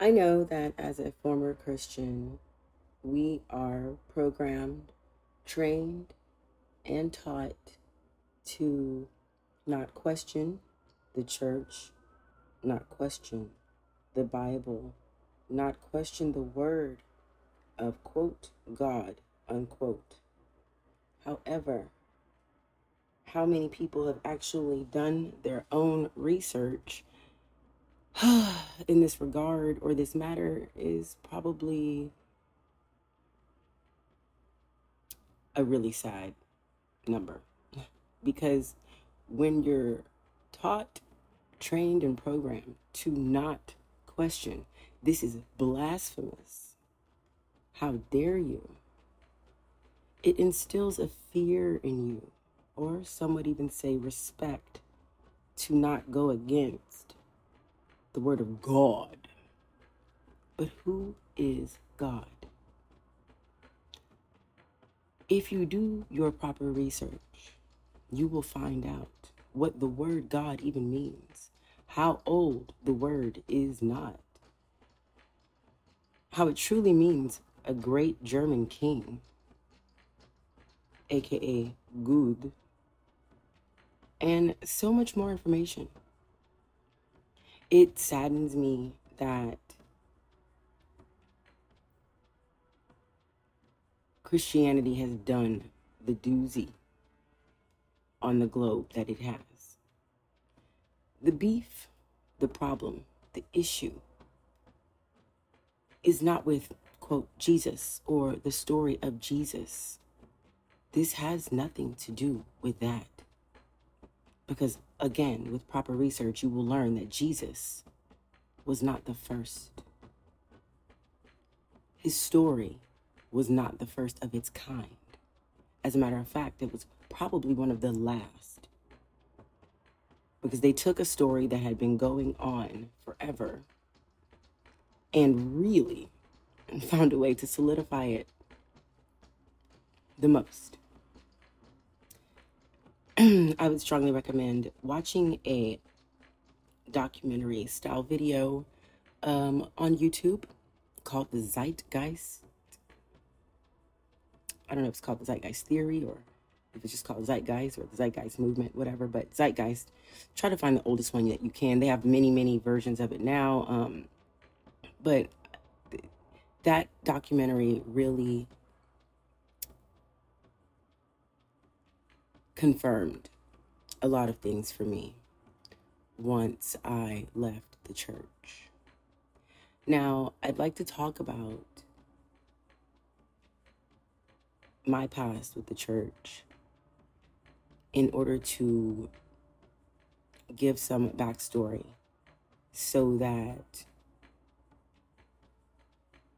I know that as a former Christian, we are programmed, trained, and taught to not question the church, not question the Bible, not question the word of quote God unquote. However, how many people have actually done their own research in this regard or this matter is probably a really sad number because when you're taught, trained, and programmed to not question, this is blasphemous. How dare you? It instills a fear in you, or some would even say respect, to not go against the word of God. But who is God? If you do your proper research, you will find out what the word God even means, how old the word is not, how it truly means a great German king, aka Good, and so much more information. It saddens me that Christianity has done the doozy on the globe that it has. The beef, the problem, the issue is not with, quote, Jesus or the story of Jesus. This has nothing to do with that. Because, again, with proper research, you will learn that Jesus was not the first. His story was not the first of its kind. As a matter of fact, it was probably one of the last. Because they took a story that had been going on forever and really found a way to solidify it the most. I would strongly recommend watching a documentary style video um, on YouTube called The Zeitgeist. I don't know if it's called The Zeitgeist Theory or if it's just called Zeitgeist or the Zeitgeist Movement, whatever, but Zeitgeist. Try to find the oldest one that you can. They have many, many versions of it now. Um, but that documentary really confirmed a lot of things for me once I left the church. Now, I'd like to talk about my past with the church in order to give some backstory so that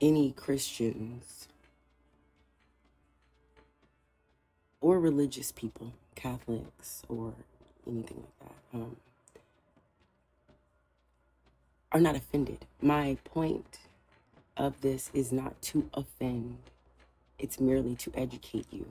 any Christians or religious people, Catholics or anything like that, um, are not offended. My point of this is not to offend, it's merely to educate you.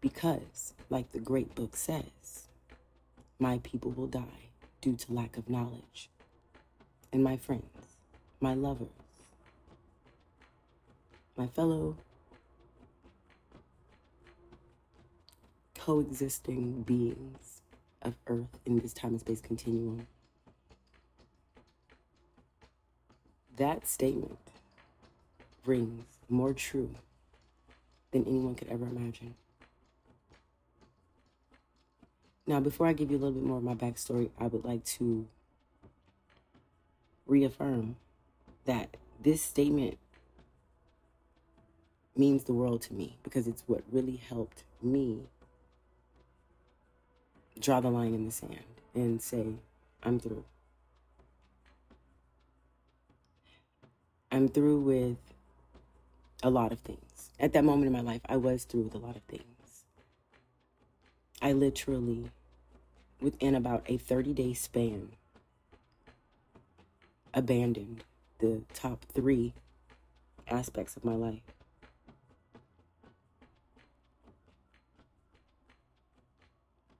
Because, like the great book says, my people will die due to lack of knowledge. And my friends, my lovers, my fellow coexisting beings of Earth in this time and space continuum. That statement rings more true than anyone could ever imagine. Now, before I give you a little bit more of my backstory, I would like to reaffirm that this statement means the world to me because it's what really helped me draw the line in the sand and say, I'm through. I'm through with a lot of things. At that moment in my life, I was through with a lot of things. I literally, within about a 30 day span, abandoned the top three aspects of my life.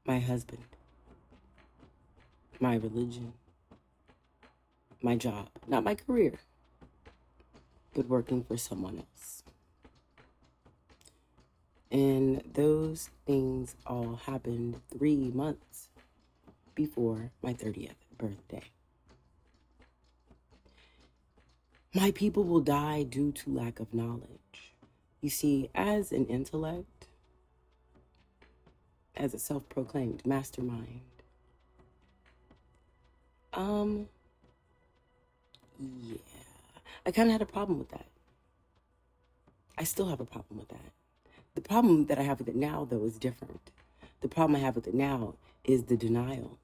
My husband, my religion, my job, not my career, but working for someone else. And those things all happened three months before my 30th birthday. My people will die due to lack of knowledge. You see, as an intellect, as a self proclaimed mastermind, um, yeah, I kind of had a problem with that. I still have a problem with that. The problem that I have with it now, though, is different. The problem I have with it now is the denial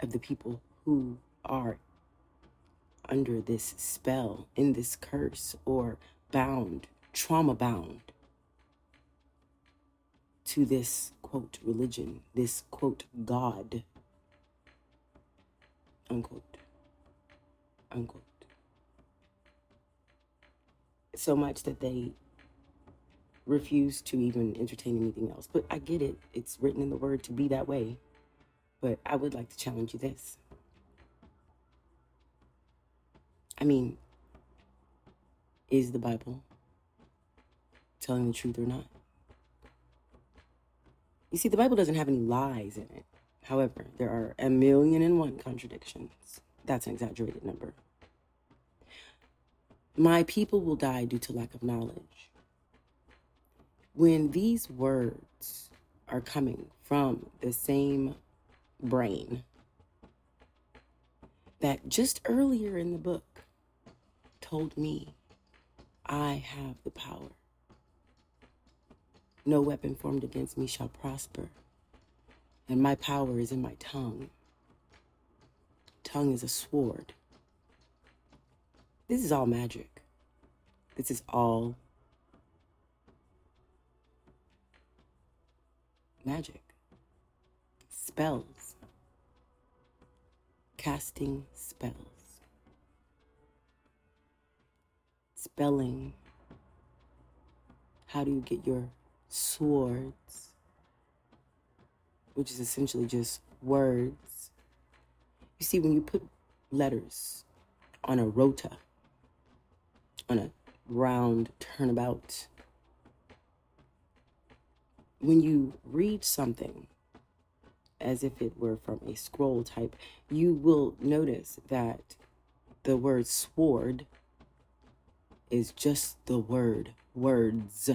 of the people who are under this spell, in this curse, or bound, trauma bound to this quote religion, this quote God, unquote, unquote. So much that they refuse to even entertain anything else. But I get it, it's written in the word to be that way. But I would like to challenge you this. I mean, is the Bible telling the truth or not? You see, the Bible doesn't have any lies in it. However, there are a million and one contradictions. That's an exaggerated number. My people will die due to lack of knowledge. When these words are coming from the same brain that just earlier in the book told me I have the power. No weapon formed against me shall prosper, and my power is in my tongue. Tongue is a sword. This is all magic. This is all magic. Spells. Casting spells. spelling. How do you get your swords? Which is essentially just words. You see, when you put letters on a rota, on a round turnabout, when you read something as if it were from a scroll type, you will notice that the word sword is just the word words.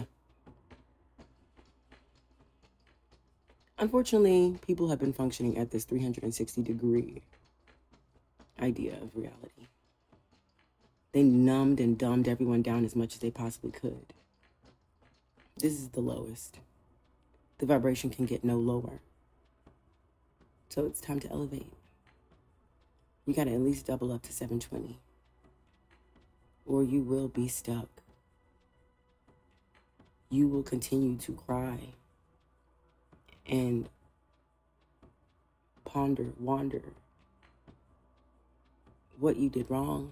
Unfortunately, people have been functioning at this 360 degree idea of reality. They numbed and dumbed everyone down as much as they possibly could. This is the lowest. The vibration can get no lower. So it's time to elevate. You got to at least double up to 720 or you will be stuck. You will continue to cry and ponder, wonder what you did wrong.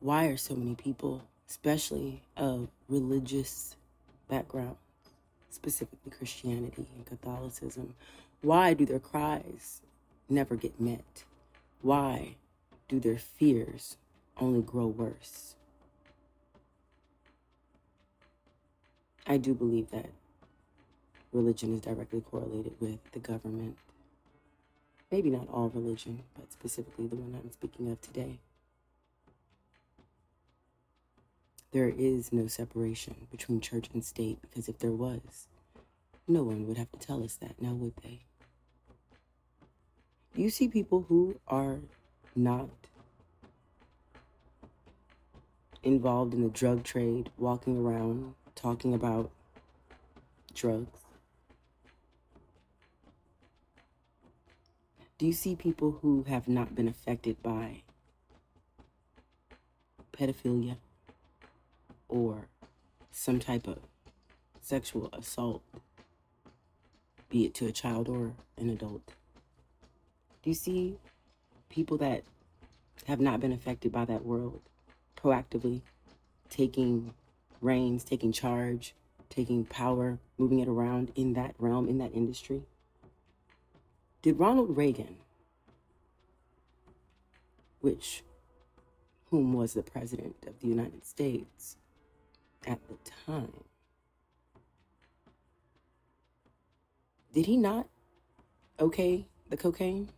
Why are so many people, especially of religious background, specifically Christianity and Catholicism, why do their cries never get met? Why do their fears only grow worse. I do believe that religion is directly correlated with the government. Maybe not all religion, but specifically the one I'm speaking of today. There is no separation between church and state because if there was, no one would have to tell us that, now would they? You see people who are not involved in the drug trade, walking around talking about drugs? Do you see people who have not been affected by pedophilia or some type of sexual assault, be it to a child or an adult? Do you see people that have not been affected by that world proactively taking reins, taking charge, taking power, moving it around in that realm, in that industry? Did Ronald Reagan which whom was the president of the United States at the time, did he not okay the cocaine?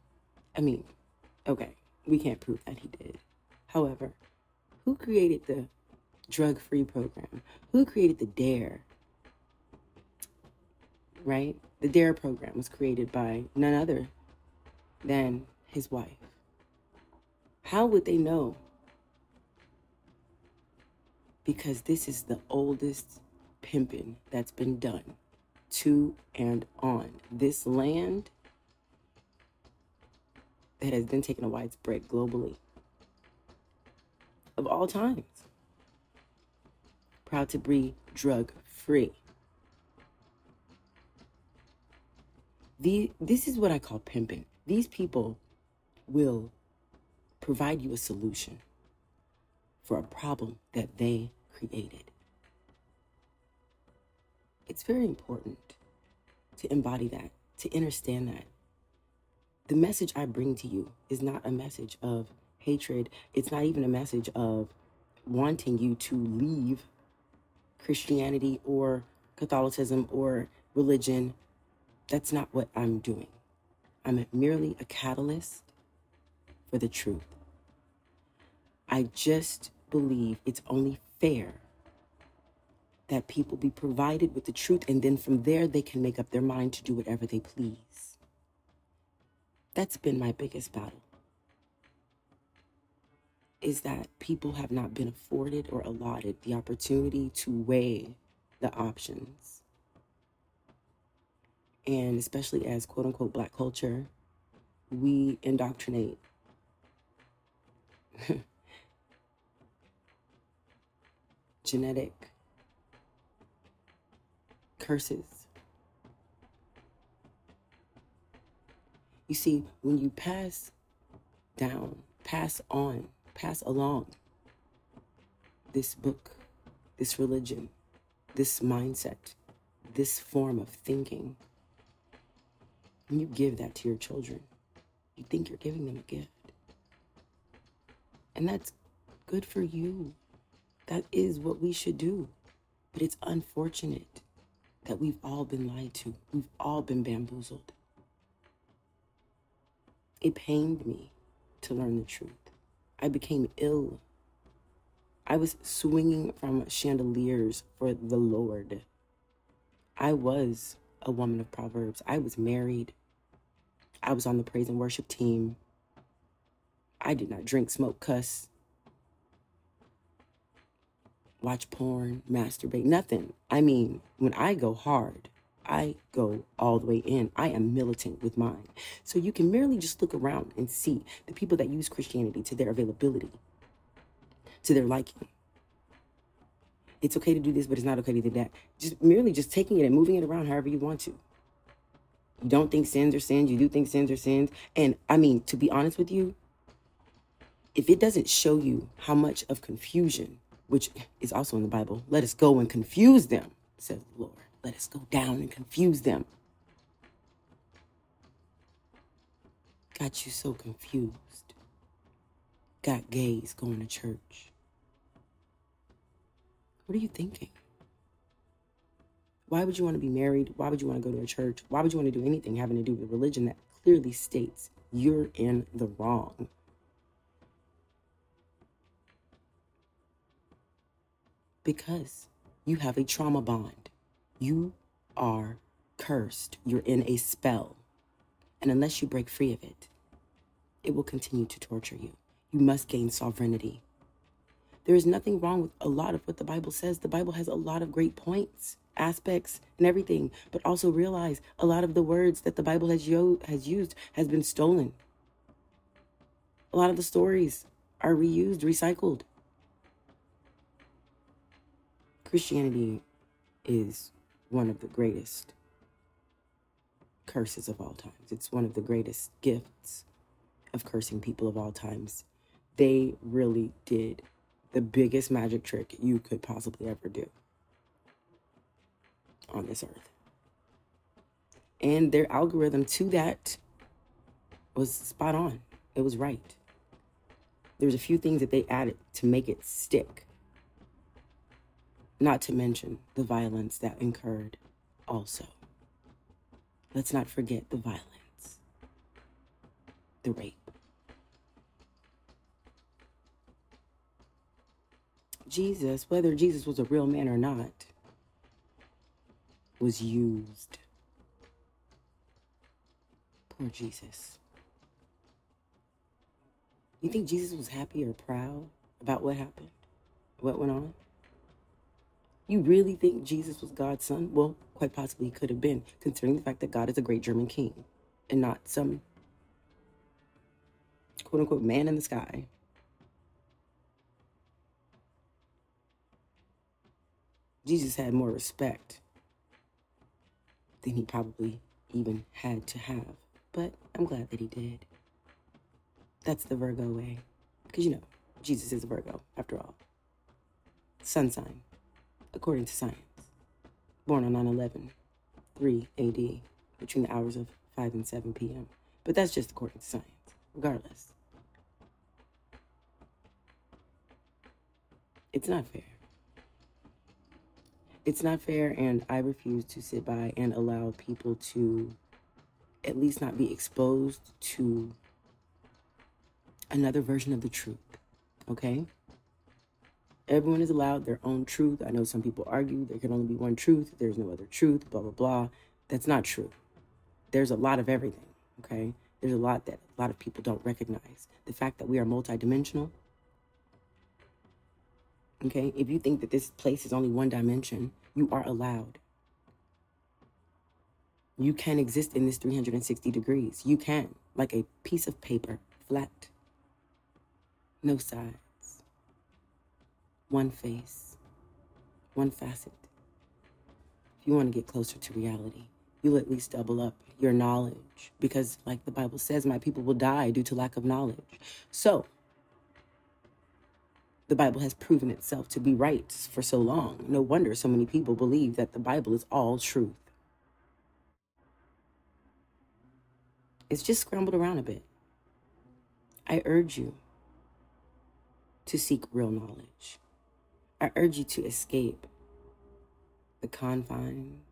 I mean, okay, we can't prove that he did. However, who created the drug free program? Who created the DARE? Right? The DARE program was created by none other than his wife. How would they know? Because this is the oldest pimping that's been done to and on this land that has been taken a widespread globally of all times. Proud to be drug free. The, this is what I call pimping. These people will provide you a solution for a problem that they created. It's very important to embody that, to understand that. The message I bring to you is not a message of hatred. It's not even a message of wanting you to leave Christianity or Catholicism or religion. That's not what I'm doing. I'm merely a catalyst for the truth. I just believe it's only fair that people be provided with the truth, and then from there they can make up their mind to do whatever they please. That's been my biggest battle. Is that people have not been afforded or allotted the opportunity to weigh the options. And especially as quote unquote black culture, we indoctrinate genetic curses. You see, when you pass down, pass on, pass along this book, this religion, this mindset, this form of thinking, and you give that to your children, you think you're giving them a gift. And that's good for you. That is what we should do. But it's unfortunate that we've all been lied to. We've all been bamboozled. It pained me to learn the truth. I became ill. I was swinging from chandeliers for the Lord. I was a woman of Proverbs. I was married. I was on the praise and worship team. I did not drink, smoke, cuss, watch porn, masturbate, nothing. I mean, when I go hard, I go all the way in. I am militant with mine. So you can merely just look around and see the people that use Christianity to their availability, to their liking. It's okay to do this, but it's not okay to do that. Just merely just taking it and moving it around however you want to. You don't think sins are sins, you do think sins are sins. And I mean, to be honest with you, if it doesn't show you how much of confusion which is also in the Bible, let us go and confuse them, says the Lord. Let us go down and confuse them. Got you so confused. Got gays going to church. What are you thinking? Why would you want to be married? Why would you want to go to a church? Why would you want to do anything having to do with religion that clearly states you're in the wrong? Because you have a trauma bond. You are cursed. You're in a spell. And unless you break free of it, it will continue to torture you. You must gain sovereignty. There is nothing wrong with a lot of what the Bible says. The Bible has a lot of great points, aspects, and everything. But also realize a lot of the words that the Bible has, yo- has used has been stolen. A lot of the stories are reused, recycled. Christianity is one of the greatest curses of all times. It's one of the greatest gifts of cursing people of all times. They really did the biggest magic trick you could possibly ever do on this earth. And their algorithm to that was spot on. It was right. There's a few things that they added to make it stick. Not to mention the violence that incurred also. Let's not forget the violence, the rape. Jesus, whether Jesus was a real man or not, was used. Poor Jesus. You think Jesus was happy or proud about what happened? What went on? You really think Jesus was God's son? Well, quite possibly he could have been, considering the fact that God is a great German king and not some quote unquote man in the sky. Jesus had more respect than he probably even had to have. But I'm glad that he did. That's the Virgo way. Because you know, Jesus is a Virgo, after all. Sun sign, according to science. Born on 9 11, 3 AD, between the hours of 5 and 7 p.m. But that's just according to science, regardless. It's not fair. It's not fair, and I refuse to sit by and allow people to at least not be exposed to another version of the truth. Okay? Everyone is allowed their own truth. I know some people argue there can only be one truth, there's no other truth, blah, blah, blah. That's not true. There's a lot of everything. Okay? There's a lot that a lot of people don't recognize. The fact that we are multidimensional. Okay? If you think that this place is only one dimension, you are allowed. You can exist in this 360 degrees. You can, like a piece of paper, flat no sides, one face, one facet. If you want to get closer to reality, you'll at least double up your knowledge because, like the Bible says, my people will die due to lack of knowledge. So, the Bible has proven itself to be right for so long. No wonder so many people believe that the Bible is all truth. It's just scrambled around a bit. I urge you to seek real knowledge. I urge you to escape the confines,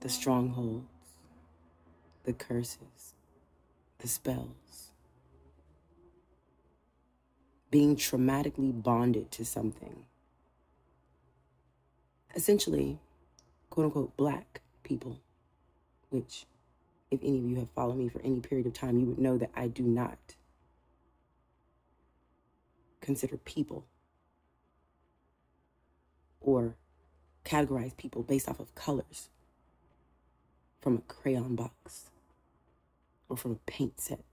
the strongholds, the curses, the spells. Being traumatically bonded to something. Essentially, quote unquote, black people, which if any of you have followed me for any period of time, you would know that I do not consider people or categorize people based off of colors from a crayon box or from a paint set.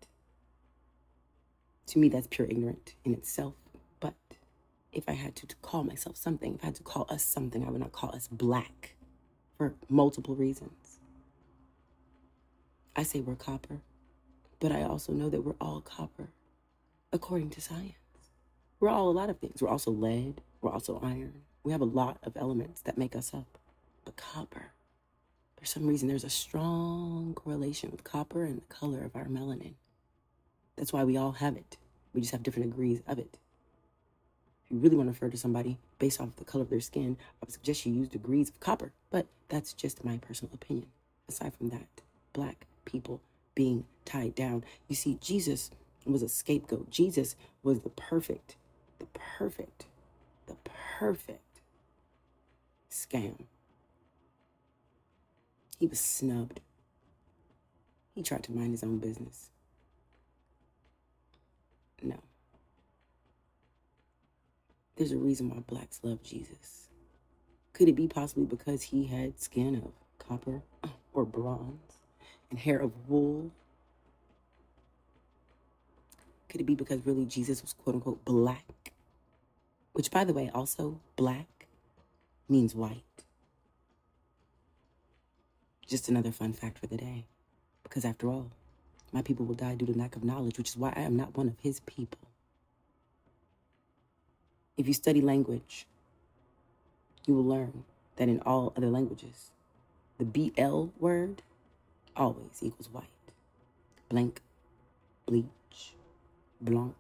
To me, that's pure ignorant in itself. But if I had to, to call myself something, if I had to call us something, I would not call us black for multiple reasons. I say we're copper, but I also know that we're all copper, according to science. We're all a lot of things. We're also lead, we're also iron. We have a lot of elements that make us up. But copper, for some reason, there's a strong correlation with copper and the color of our melanin. That's why we all have it. We just have different degrees of it. If you really want to refer to somebody based off the color of their skin, I would suggest you use degrees of copper, but that's just my personal opinion. Aside from that, black people being tied down. You see, Jesus was a scapegoat. Jesus was the perfect, the perfect, the perfect scam. He was snubbed. He tried to mind his own business. No. There's a reason why blacks love Jesus. Could it be possibly because he had skin of copper or bronze? and hair of wool? Could it be because really Jesus was quote unquote black? Which, by the way, also black means white. Just another fun fact for the day. Because after all, my people will die due to lack of knowledge, which is why I am not one of his people. If you study language, you will learn that in all other languages, the BL word always equals white. Blank, bleach, blanc,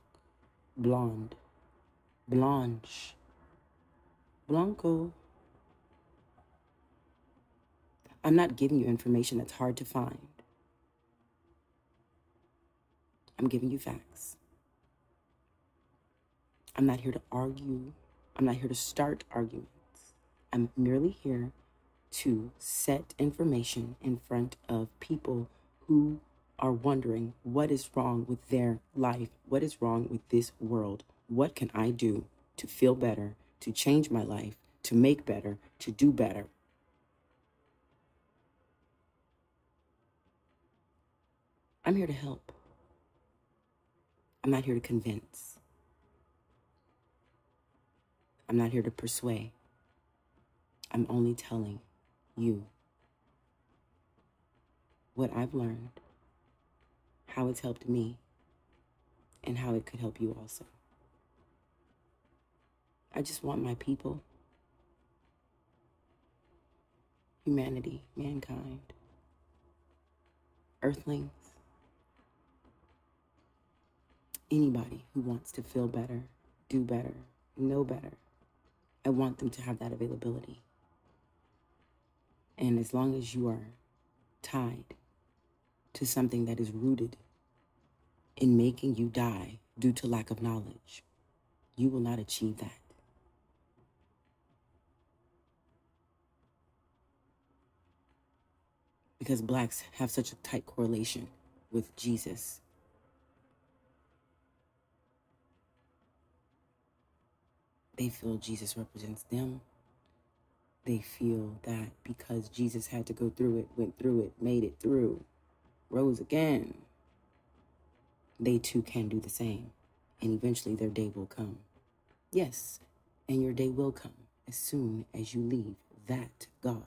blonde, blanche, blanco. I'm not giving you information that's hard to find. I'm giving you facts. I'm not here to argue. I'm not here to start arguments. I'm merely here to set information in front of people who are wondering what is wrong with their life, what is wrong with this world, what can I do to feel better, to change my life, to make better, to do better. I'm here to help. I'm not here to convince. I'm not here to persuade. I'm only telling you what I've learned, how it's helped me, and how it could help you also. I just want my people, humanity, mankind, earthlings, anybody who wants to feel better, do better, know better. I want them to have that availability. And as long as you are tied to something that is rooted in making you die due to lack of knowledge, you will not achieve that. Because blacks have such a tight correlation with Jesus. They feel Jesus represents them they feel that because Jesus had to go through it, went through it, made it through, rose again, they too can do the same. And eventually their day will come. Yes, and your day will come as soon as you leave that God.